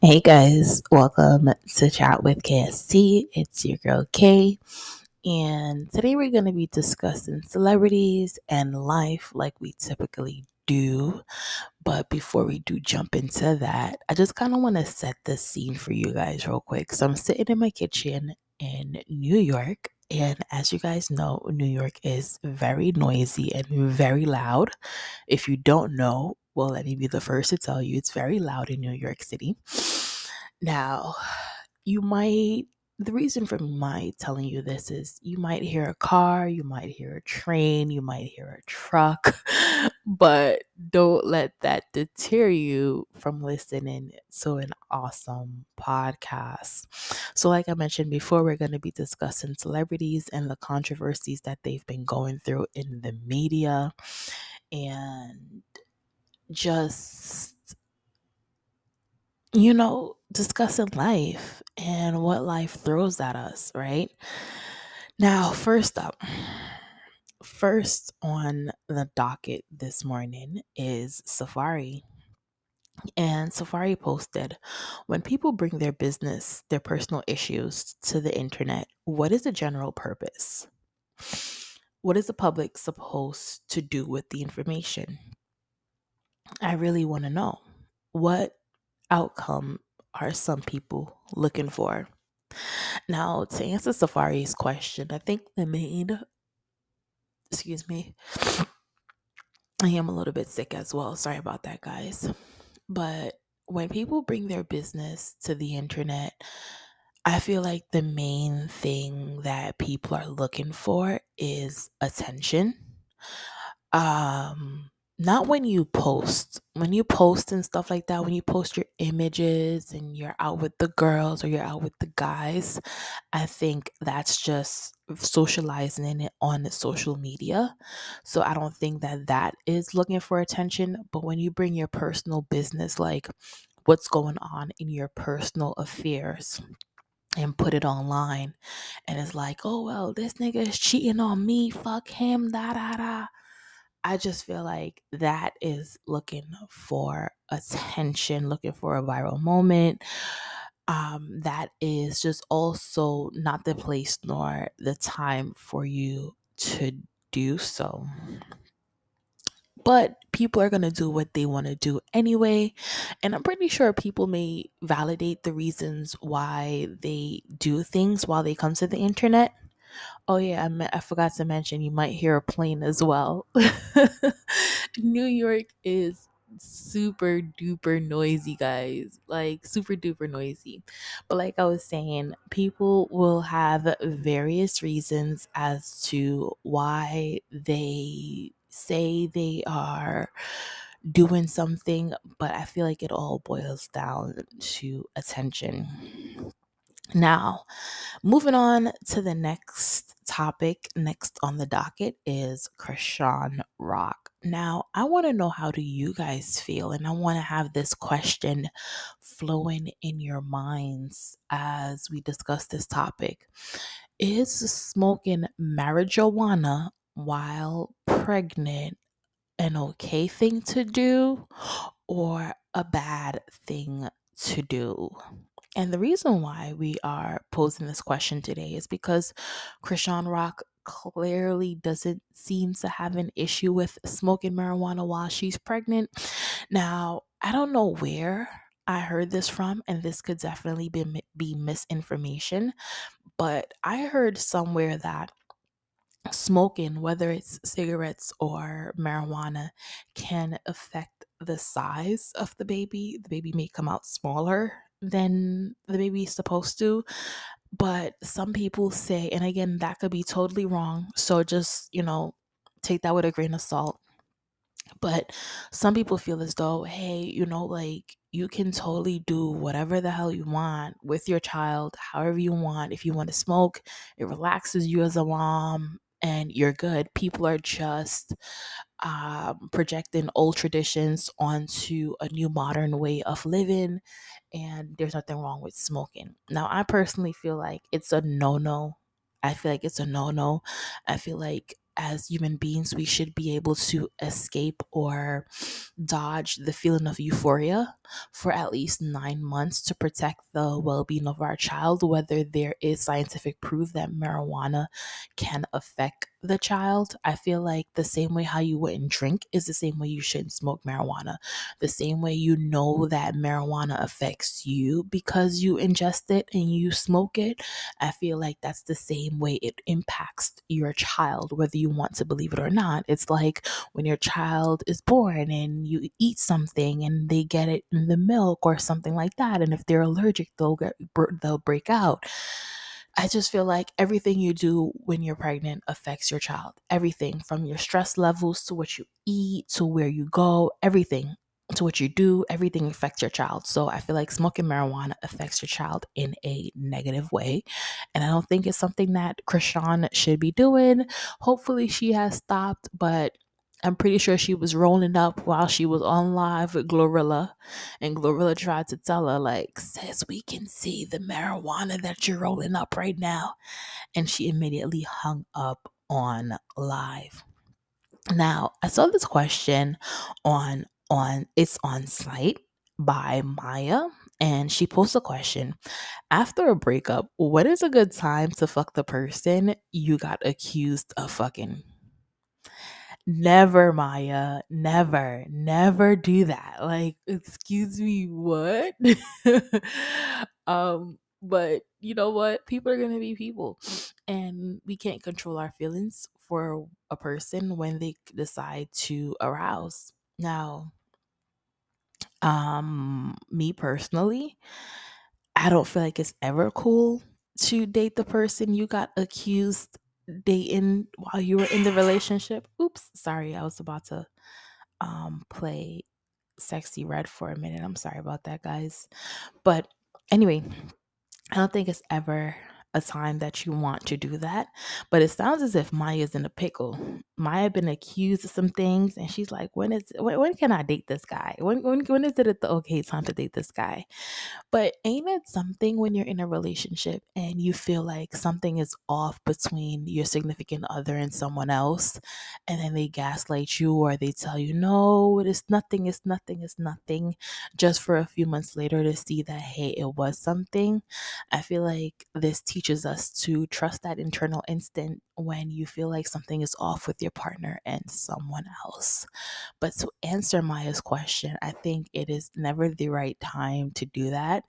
Hey guys, welcome to Chat with KST. It's your girl Kay, and today we're going to be discussing celebrities and life like we typically do. But before we do jump into that, I just kind of want to set the scene for you guys real quick. So I'm sitting in my kitchen in New York, and as you guys know, New York is very noisy and very loud. If you don't know, well, let me be the first to tell you it's very loud in New York City. Now, you might, the reason for my telling you this is you might hear a car, you might hear a train, you might hear a truck, but don't let that deter you from listening to an awesome podcast. So, like I mentioned before, we're going to be discussing celebrities and the controversies that they've been going through in the media and just you know, discussing life and what life throws at us, right? Now, first up, first on the docket this morning is Safari. And Safari posted when people bring their business, their personal issues to the internet, what is the general purpose? What is the public supposed to do with the information? I really want to know. What outcome are some people looking for? Now, to answer Safari's question, I think the main, excuse me, I am a little bit sick as well. Sorry about that, guys. But when people bring their business to the internet, I feel like the main thing that people are looking for is attention. Um, not when you post when you post and stuff like that when you post your images and you're out with the girls or you're out with the guys i think that's just socializing it on social media. So i don't think that that is looking for attention but when you bring your personal business like what's going on in your personal affairs and put it online and it's like oh well this nigga is cheating on me. Fuck him da da da I just feel like that is looking for attention, looking for a viral moment. Um, that is just also not the place nor the time for you to do so. But people are going to do what they want to do anyway. And I'm pretty sure people may validate the reasons why they do things while they come to the internet. Oh yeah, I, me- I forgot to mention you might hear a plane as well. New York is super duper noisy, guys. Like super duper noisy. But like I was saying, people will have various reasons as to why they say they are doing something, but I feel like it all boils down to attention. Now, moving on to the next topic, next on the docket is Chrisean Rock. Now, I want to know how do you guys feel and I want to have this question flowing in your minds as we discuss this topic. Is smoking marijuana while pregnant an okay thing to do or a bad thing to do? And the reason why we are posing this question today is because Chrisean Rock clearly doesn't seem to have an issue with smoking marijuana while she's pregnant. Now, I don't know where I heard this from, and this could definitely be, be misinformation, but I heard somewhere that smoking, whether it's cigarettes or marijuana, can affect the size of the baby. The baby may come out smaller than the baby is supposed to. But some people say, and again, that could be totally wrong. So just, you know, take that with a grain of salt. But some people feel as though, hey, you know, like you can totally do whatever the hell you want with your child, however you want. If you want to smoke, it relaxes you as a mom and you're good. People are just um, projecting old traditions onto a new modern way of living, and there's nothing wrong with smoking. Now, I personally feel like it's a no no. I feel like it's a no no. I feel like as human beings, we should be able to escape or dodge the feeling of euphoria for at least nine months to protect the well being of our child, whether there is scientific proof that marijuana can affect the child. I feel like the same way how you wouldn't drink is the same way you shouldn't smoke marijuana. The same way you know mm-hmm. that marijuana affects you because you ingest it and you smoke it. I feel like that's the same way it impacts your child, whether you want to believe it or not. It's like when your child is born and you eat something and they get it in the milk or something like that. And if they're allergic, they'll get they'll break out. I just feel like everything you do when you're pregnant affects your child. Everything from your stress levels to what you eat to where you go, everything to what you do, everything affects your child. So I feel like smoking marijuana affects your child in a negative way. And I don't think it's something that Chrisean should be doing. Hopefully she has stopped, but I'm pretty sure she was rolling up while she was on live with Glorilla. And Glorilla tried to tell her, like, says we can see the marijuana that you're rolling up right now. And she immediately hung up on live. Now, I saw this question on on it's on site by Maya and she posed a question after a breakup what is a good time to fuck the person you got accused of fucking Never, Maya. Never, never do that. Like, excuse me, what? um, but you know what? People are gonna be people, and we can't control our feelings for a person when they decide to arouse. Now, um, me personally, I don't feel like it's ever cool to date the person you got accused dating while you were in the relationship. Oops, sorry, I was about to um play sexy Red for a minute. I'm sorry about that, guys. But anyway, I don't think it's ever a time that you want to do that. But it sounds as if Maya's in a pickle. Maya been accused of some things, and she's like, "When is when, when can I date this guy? When when when is it the okay time to date this guy?" But ain't it something when you're in a relationship and you feel like something is off between your significant other and someone else, and then they gaslight you or they tell you, "No, it's nothing. It's nothing. It's nothing," just for a few months later to see that hey, it was something. I feel like this teaches us to trust that internal instinct when you feel like something is off with your partner and someone else. But to answer Maya's question, I think it is never the right time to do that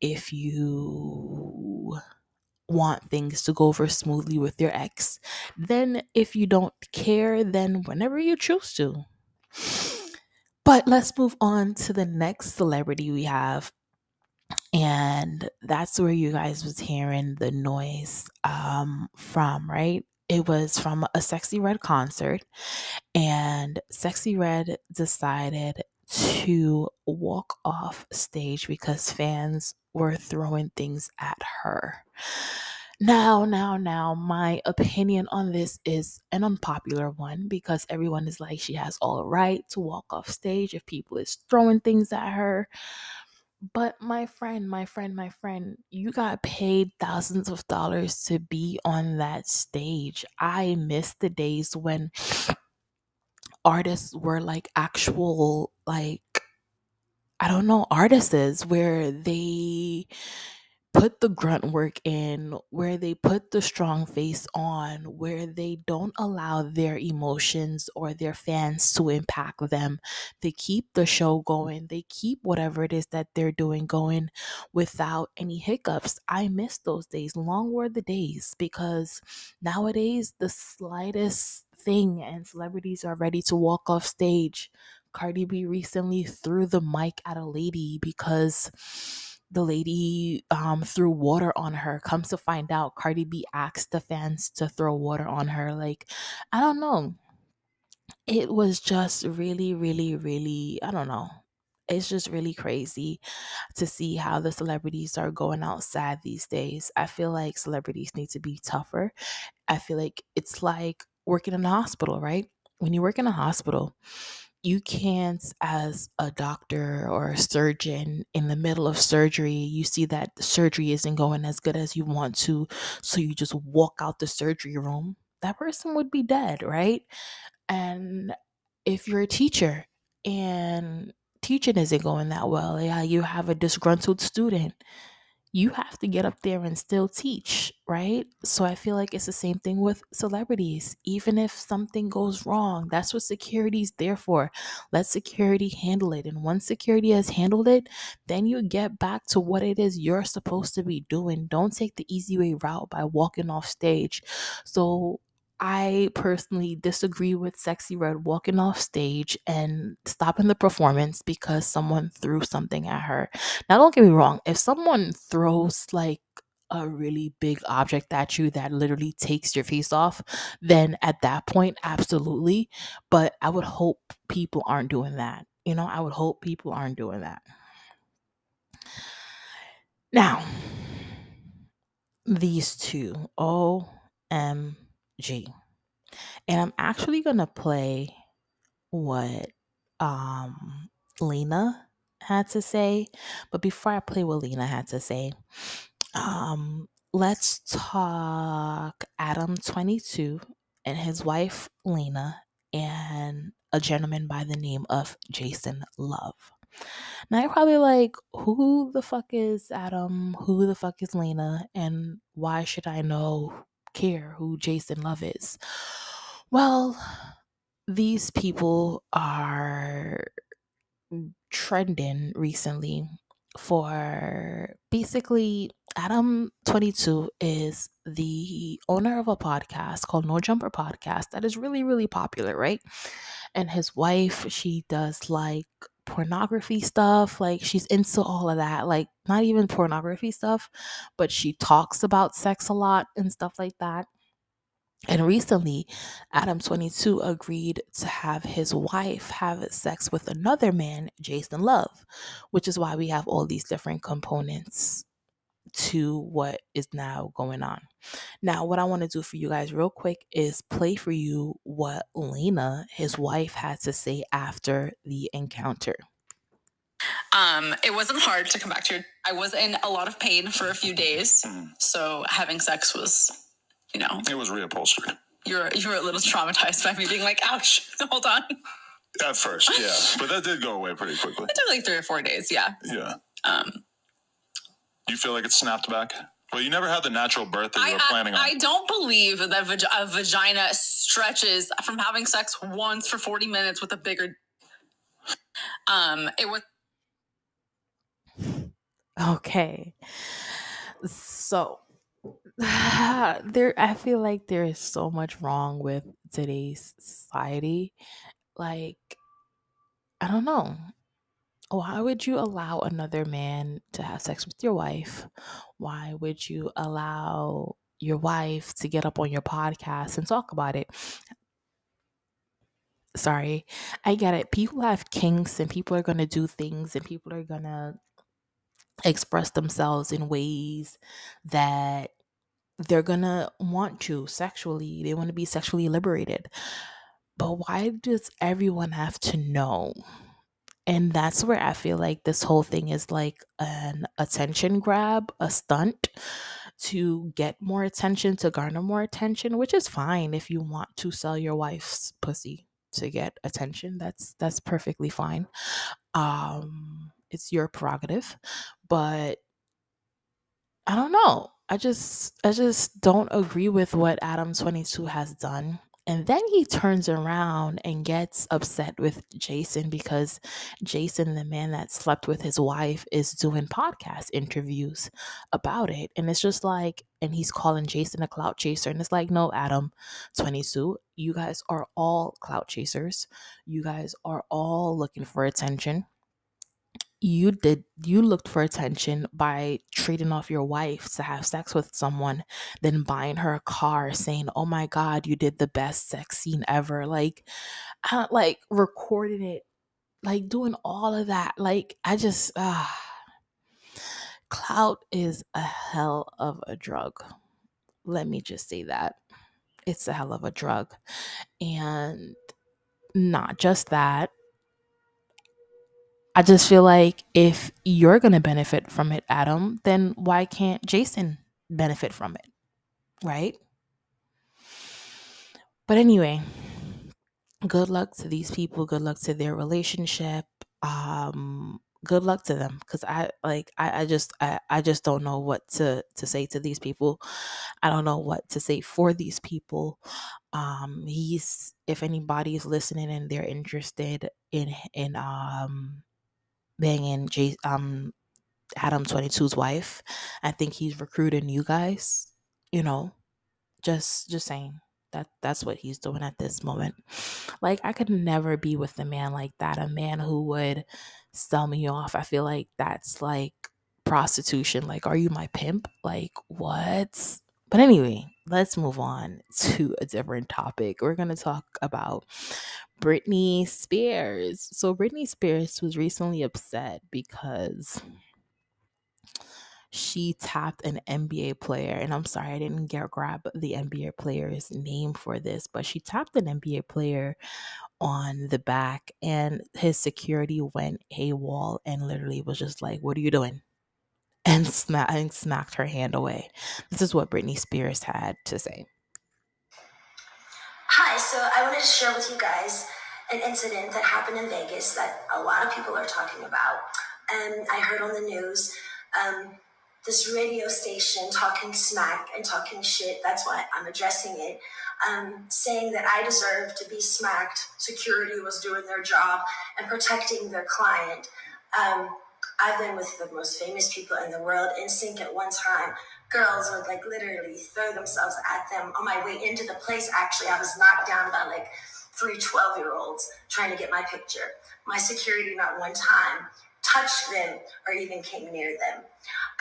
if you want things to go over smoothly with your ex. Then, if you don't care, then whenever you choose to. But let's move on to the next celebrity we have and that's where you guys was hearing the noise um, from right it was from a sexy Red concert and sexy Red decided to walk off stage because fans were throwing things at her now, now, now, my opinion on this is an unpopular one because everyone is like she has all right to walk off stage if people is throwing things at her. But my friend, my friend, my friend, you got paid thousands of dollars to be on that stage. I miss the days when artists were like actual like I don't know artists where they put the grunt work in, where they put the strong face on, where they don't allow their emotions or their fans to impact them. They keep the show going, they keep whatever it is that they're doing going without any hiccups. I miss those days. Long were the days because nowadays, the slightest thing and celebrities are ready to walk off stage. Cardi B recently threw the mic at a lady because the lady um, threw water on her. Comes to find out, Cardi B asked the fans to throw water on her. Like, I don't know. It was just really, really, really, I don't know. It's just really crazy to see how the celebrities are going outside these days. I feel like celebrities need to be tougher. I feel like it's like working in a hospital, right? When you work in a hospital, you can't as a doctor or a surgeon in the middle of surgery you see that the surgery isn't going as good as you want to so you just walk out the surgery room that person would be dead, right? And if you're a teacher and teaching isn't going that well, yeah, you have a disgruntled student you have to get up there and still teach, right? So I feel like it's the same thing with celebrities. Even if something goes wrong, that's what security's there for. Let security handle it. And once security has handled it, then you get back to what it is you're supposed to be doing. Don't take the easy way route by walking off stage. So I personally disagree with Sexy Red walking off stage and stopping the performance because someone threw something at her. Now, don't get me wrong, if someone throws like a really big object at you that literally takes your face off, then at that point, absolutely. But I would hope people aren't doing that. You know, I would hope people aren't doing that. Now, these two, OMG. And I'm actually going to play what um Lena had to say. But before I play what Lena had to say, um let's talk Adam 22 and his wife Lena and a gentleman by the name of Jason Love. Now you're probably like, who the fuck is Adam? Who the fuck is Lena? And why should I know care who Jason Love is? Well, these people are trending recently for basically Adam 22 is the owner of a podcast called No Jumper Podcast that is really, really popular, right? And his wife, she does like pornography stuff. Like she's into all of that. Like not even pornography stuff, but she talks about sex a lot and stuff like that. And recently, Adam 22 agreed to have his wife have sex with another man, Jason Love, which is why we have all these different components to what is now going on. Now, what I want to do for you guys, real quick, is play for you what Lena, his wife, had to say after the encounter. Um, it wasn't hard to come back to. I was in a lot of pain for a few days, so having sex was you know, It was reupholstered. you're you're a little traumatized by me being like, ouch, hold on. At first, yeah. But that did go away pretty quickly. It took like three or four days, yeah. Yeah. Um, You feel like it snapped back? Well, you never had the natural birth that I, you were planning I, on. I don't believe that vag- a vagina stretches from having sex once for 40 minutes with a bigger. Um, it was Okay. So there I feel like there is so much wrong with today's society. Like I don't know. Why would you allow another man to have sex with your wife? Why would you allow your wife to get up on your podcast and talk about it? Sorry, I get it. People have kinks and people are going to do things and people are going to express themselves in ways that they're going to want to sexually. They want to be sexually liberated. But why does everyone have to know? And that's where I feel like this whole thing is like an attention grab, a stunt to get more attention, to garner more attention, which is fine if you want to sell your wife's pussy to get attention. That's that's perfectly fine. Um it's your prerogative, but I don't know. I just I just don't agree with what Adam 22 has done. And then he turns around and gets upset with Jason because Jason, the man that slept with his wife, is doing podcast interviews about it. And it's just like, and he's calling Jason a clout chaser. And it's like, no, Adam 22, you guys are all clout chasers. You guys are all looking for attention you did you looked for attention by trading off your wife to have sex with someone then buying her a car saying oh my god you did the best sex scene ever like i like recording it like doing all of that like i just ah. Clout is a hell of a drug. Let me just say that. It's a hell of a drug. And not just that I just feel like if you're going to benefit from it, Adam, then why can't Jason benefit from it? Right? But anyway, good luck to these people. Good luck to their relationship. Um, good luck to them because I like I, I just I, I just don't know what to to say to these people. I don't know what to say for these people. Um, he's if anybody is listening and they're interested in in um banging J um Adam 22's wife, I think he's recruiting you guys. You know, just just saying that that's what he's doing at this moment. Like I could never be with a man like that, a man who would sell me off. I feel like that's like prostitution. Like, are you my pimp? Like, what? But anyway, let's move on to a different topic. We're going to talk about Britney Spears. So, Britney Spears was recently upset because she tapped an NBA player. And I'm sorry, I didn't get grab the NBA player's name for this, but she tapped an NBA player on the back and his security went AWOL and literally was just like, What are you doing? And, sma- and smacked her hand away. This is what Britney Spears had to say. So I wanted to share with you guys an incident that happened in Vegas that a lot of people are talking about. And I heard on the news um, this radio station talking smack and talking shit. That's why I'm addressing it. Um, saying that I deserve to be smacked. Security was doing their job and protecting their client. Um, I've been with the most famous people in the world NSYNC at one time. Girls would like literally throw themselves at them on my way into the place. Actually, I was knocked down by like three 12 year olds trying to get my picture. My security, not one time, touched them or even came near them.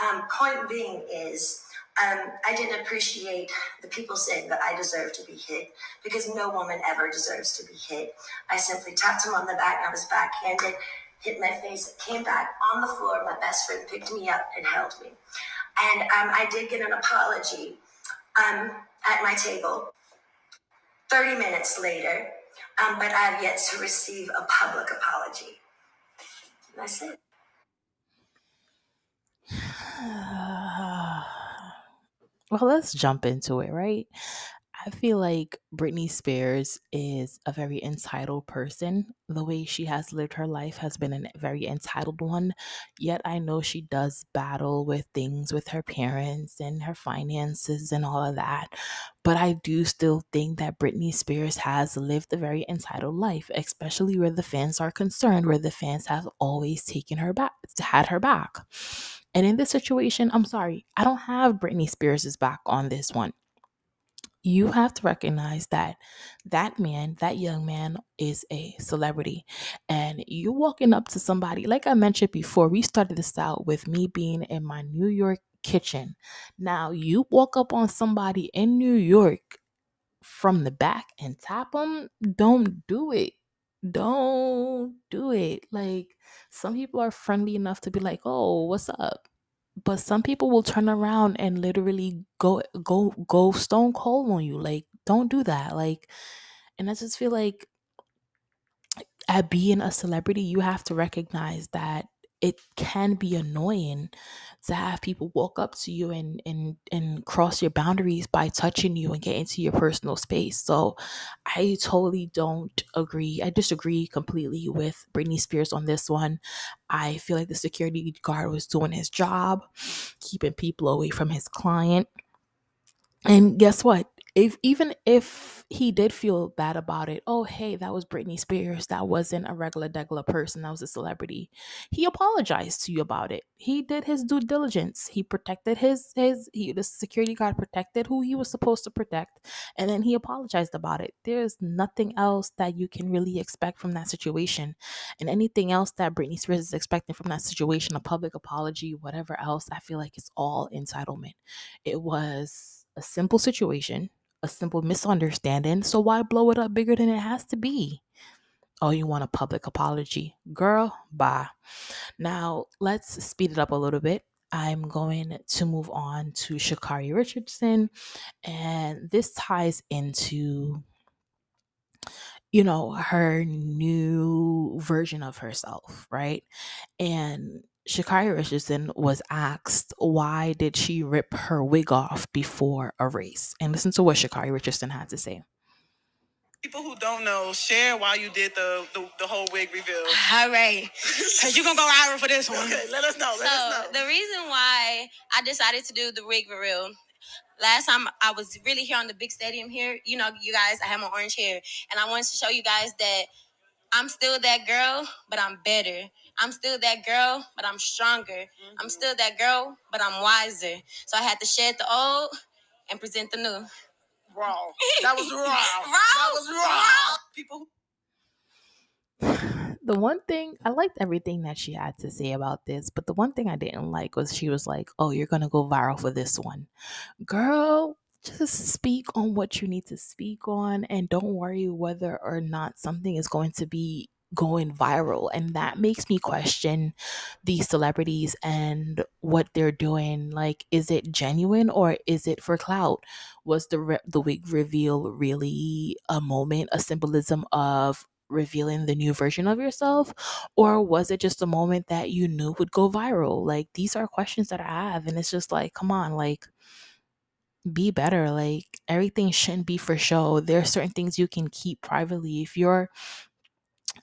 Um, point being is, um, I didn't appreciate the people saying that I deserve to be hit because no woman ever deserves to be hit. I simply tapped him on the back. and I was backhanded, hit my face, came back on the floor. My best friend picked me up and held me. And um, I did get an apology um, at my table. 30 minutes later, um, but I have yet to receive a public apology. That's it. well, let's jump into it, right? I feel like Britney Spears is a very entitled person. The way she has lived her life has been a very entitled one. Yet I know she does battle with things with her parents and her finances and all of that. But I do still think that Britney Spears has lived a very entitled life, especially where the fans are concerned, where the fans have always taken her back, had her back. And in this situation, I'm sorry, I don't have Britney Spears' back on this one you have to recognize that that man, that young man, is a celebrity. And you walking up to somebody, like I mentioned before, we started this out with me being in my New York kitchen. Now, you walk up on somebody in New York from the back and tap them, don't do it. Don't do it. Like, some people are friendly enough to be like, oh, what's up? But some people will turn around and literally go go go stone cold on you like don't do that like and i just feel like at being a celebrity you have to recognize that it can be annoying to have people walk up to you and and and cross your boundaries by touching you and get into your personal space. So I totally don't agree. I disagree completely with Britney Spears on this one. I feel like the security guard was doing his job, keeping people away from his client. And guess what? If even if he did feel bad about it, oh hey, that was Britney Spears. That wasn't a regular degular person. That was a celebrity. He apologized to you about it. He did his due diligence. He protected his his he the security guard protected who he was supposed to protect, and then he apologized about it. There's nothing else that you can really expect from that situation, and anything else that Britney Spears is expecting from that situation, a public apology, whatever else, I feel like it's all entitlement. It was a simple situation a simple misunderstanding. So why blow it up bigger than it has to be? Oh, you want a public apology. Girl, bye. Now, let's speed it up a little bit. I'm going to move on to Sha'Carri Richardson, and this ties into you know her new version of herself right and Sha'Carri Richardson was asked why did she rip her wig off before a race, and listen to what Sha'Carri Richardson had to say. People who don't know, share why you did the the, the whole wig reveal. All right, because you're going to go viral for this one. Okay, let us know. Let so, us know. the reason why I decided to do the wig reveal last time I was really here on the big stadium here, you know, you guys, I have my orange hair, and I wanted to show you guys that I'm still that girl, but I'm better. I'm still that girl, but I'm stronger. Mm-hmm. I'm still that girl, but I'm wiser. So I had to shed the old and present the new. Raw. That was raw. raw. That was raw. raw. People. the one thing I liked everything that she had to say about this, but the one thing I didn't like was she was like, "Oh, you're gonna go viral for this one, girl." Just speak on what you need to speak on, and don't worry whether or not something is going to be going viral and that makes me question these celebrities and what they're doing. Like is it genuine or is it for clout? Was the re- the wig reveal really a moment a symbolism of revealing the new version of yourself? Or was it just a moment that you knew would go viral? Like these are questions that i have and it's just like come on like be better. Like everything shouldn't be for show. There are certain things you can keep privately. If you're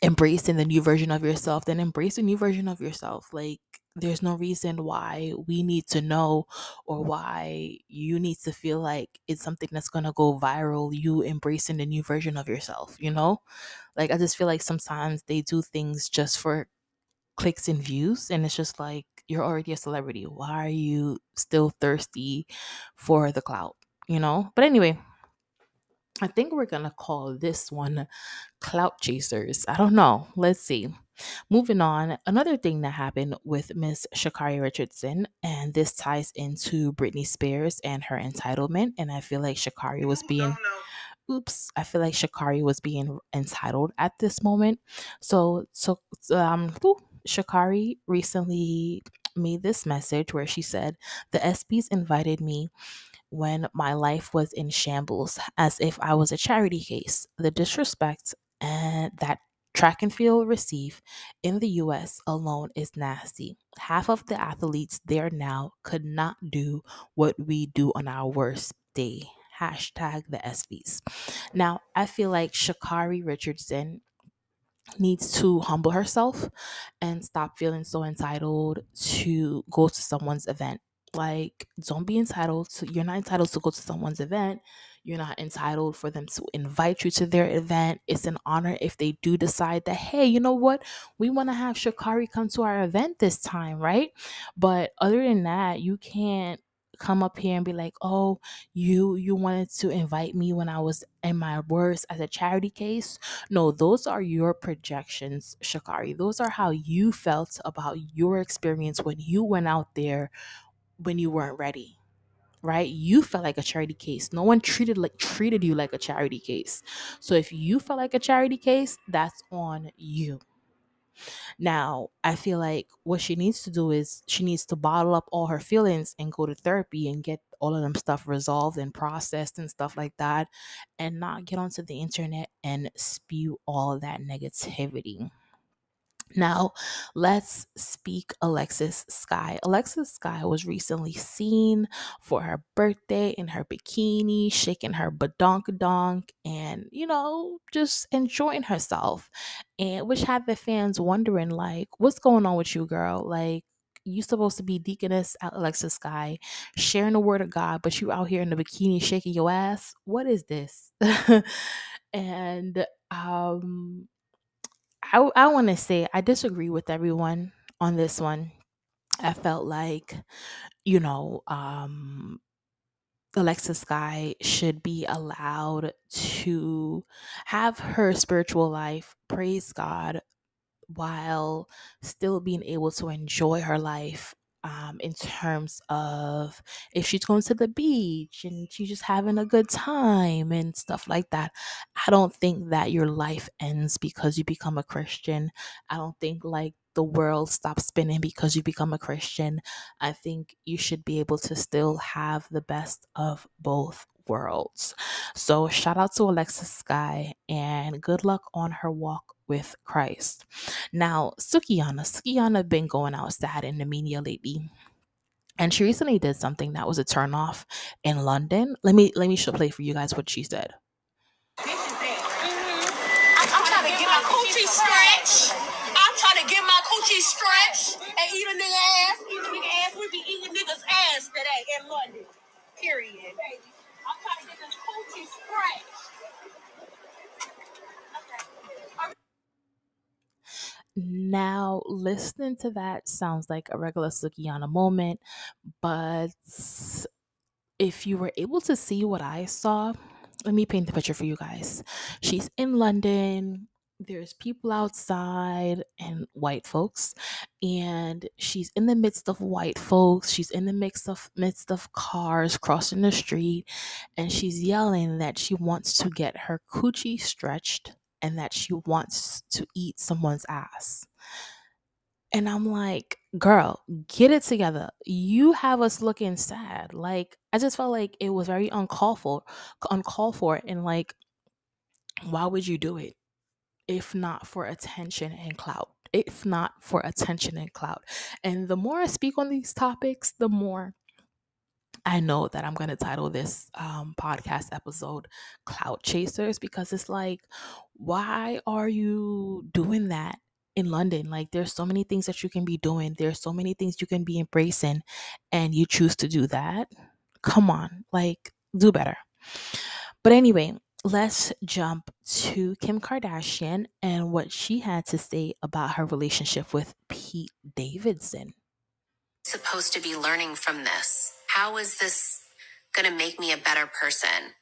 embracing the new version of yourself, then embrace the new version of yourself. Like there's no reason why we need to know or why you need to feel like it's something that's going to go viral you embracing the new version of yourself you know? Like i just feel like sometimes they do things just for clicks and views and it's just like you're already a celebrity. Why are you still thirsty for the clout you know? But anyway I think we're going to call this one Clout Chasers. I don't know. Let's see. Moving on, another thing that happened with Miss Sha'Carri Richardson, and this ties into Britney Spears and her entitlement. And I feel like Sha'Carri was being. Oops, I feel like Sha'Carri was being entitled at this moment. So, so um, Sha'Carri recently made this message where she said, The ESPYs invited me when my life was in shambles, as if I was a charity case. The disrespect and that track and field receive in the US alone is nasty. Half of the athletes there now could not do what we do on our worst day. Hashtag the ESPYs. Now, I feel like Sha'Carri Richardson needs to humble herself and stop feeling so entitled to go to someone's event like, don't be entitled to, you're not entitled to go to someone's event. You're not entitled for them to invite you to their event. It's an honor if they do decide that, hey, you know what? We want to have Sha'Carri come to our event this time, right? But other than that, you can't come up here and be like oh you you wanted to invite me when i was in my worst as a charity case no those are your projections Sha'Carri those are how you felt about your experience when you went out there when you weren't ready right? You felt like a charity case. No one treated like treated you like a charity case. So if you felt like a charity case that's on you. Now i feel like what she needs to do is she needs to bottle up all her feelings and go to therapy and get all of them stuff resolved and processed and stuff like that and not get onto the internet and spew all that negativity now, let's speak Alexis Sky. Alexis Sky was recently seen for her birthday in her bikini, shaking her badonkadonk, and you know, just enjoying herself. And which had the fans wondering, like, what's going on with you, girl? Like, you supposed to be deaconess at Alexis Sky, sharing the word of God, but you out here in the bikini shaking your ass. What is this? and um I, I want to say I disagree with everyone on this one. I felt like, you know, um, Alexis Skyy should be allowed to have her spiritual life, praise God, while still being able to enjoy her life um, in terms of if she's going to the beach and she's just having a good time and stuff like that. I don't think that your life ends because you become a Christian. I don't think like the world stops spinning because you become a Christian. I think you should be able to still have the best of both worlds. So, shout out to Alexis Sky and good luck on her walk with Christ. Now, Sukihana, Sukihana been going out sad in the media lately. And she recently did something that was a turnoff in London. Let me let me show play for you guys what she said. This I'm, trying to get my coochie stretched. I'm trying to get my coochie stretched and eat a nigga ass. Eat a nigga ass. We be eating niggas ass today in London. Period. I'm trying to get this coochie scratch. Now, listening to that sounds like a regular Sukihana moment, but if you were able to see what I saw, let me paint the picture for you guys. She's in London. There's people outside and white folks, and she's in the midst of white folks. She's in the midst of midst of cars crossing the street, and she's yelling that she wants to get her coochie stretched and that she wants to eat someone's ass. And I'm like, girl, get it together. You have us looking sad. Like, I just felt like it was very uncalled for, uncalled for, and like, why would you do it if not for attention and clout? If not for attention and clout. And the more I speak on these topics, the more I know that I'm going to title this um, podcast episode Clout Chasers because it's like, why are you doing that in London? Like, there's so many things that you can be doing, there's so many things you can be embracing, and you choose to do that. Come on, like, do better. But anyway, let's jump to Kim Kardashian and what she had to say about her relationship with Pete Davidson. Supposed to be learning from this how is this going to make me a better person?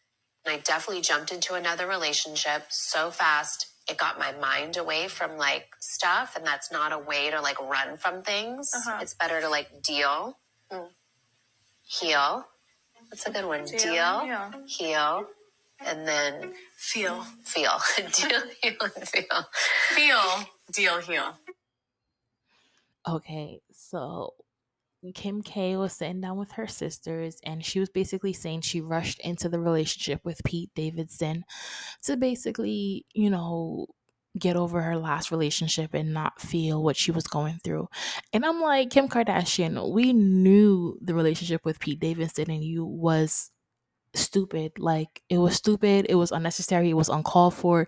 I definitely jumped into another relationship so fast. It got my mind away from like stuff, and that's not a way to like run from things. Uh-huh. It's better to like deal, mm. heal. That's a good one. Deal, deal yeah. heal, and then feel, feel, deal, heal, and feel, feel, deal, heal. Okay, so Kim K was sitting down with her sisters, and she was basically saying she rushed into the relationship with Pete Davidson to basically, you know, get over her last relationship and not feel what she was going through. And I'm like, Kim Kardashian, we knew the relationship with Pete Davidson and you was stupid. Like it was stupid. It was unnecessary. It was uncalled for.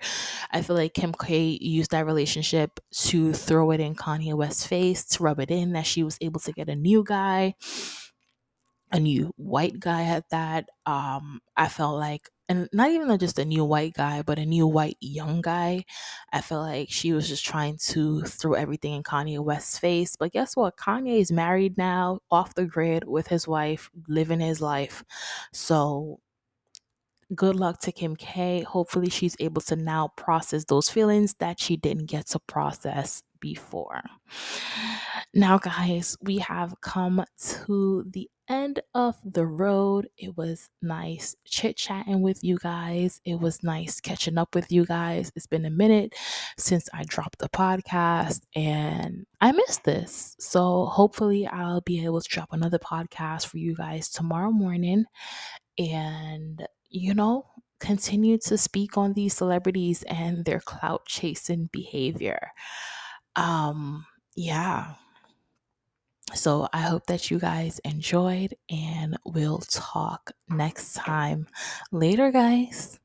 I feel like Kim K used that relationship to throw it in Kanye West's face, to rub it in that she was able to get a new guy, a new white guy at that. Um, I felt like and not even just a new white guy, but a new white young guy. I felt like she was just trying to throw everything in Kanye West's face. But guess what? Kanye is married now, off the grid with his wife, living his life. So good luck to Kim K. Hopefully, she's able to now process those feelings that she didn't get to process before. Now, guys, we have come to the end of the road. It was nice chit chatting with you guys. It was nice catching up with you guys. It's been a minute since I dropped the podcast and I missed this. So, hopefully, I'll be able to drop another podcast for you guys tomorrow morning. And, you know, continue to speak on these celebrities and their clout chasing behavior. Um, yeah so I hope that you guys enjoyed, and we'll talk next time. Later, guys.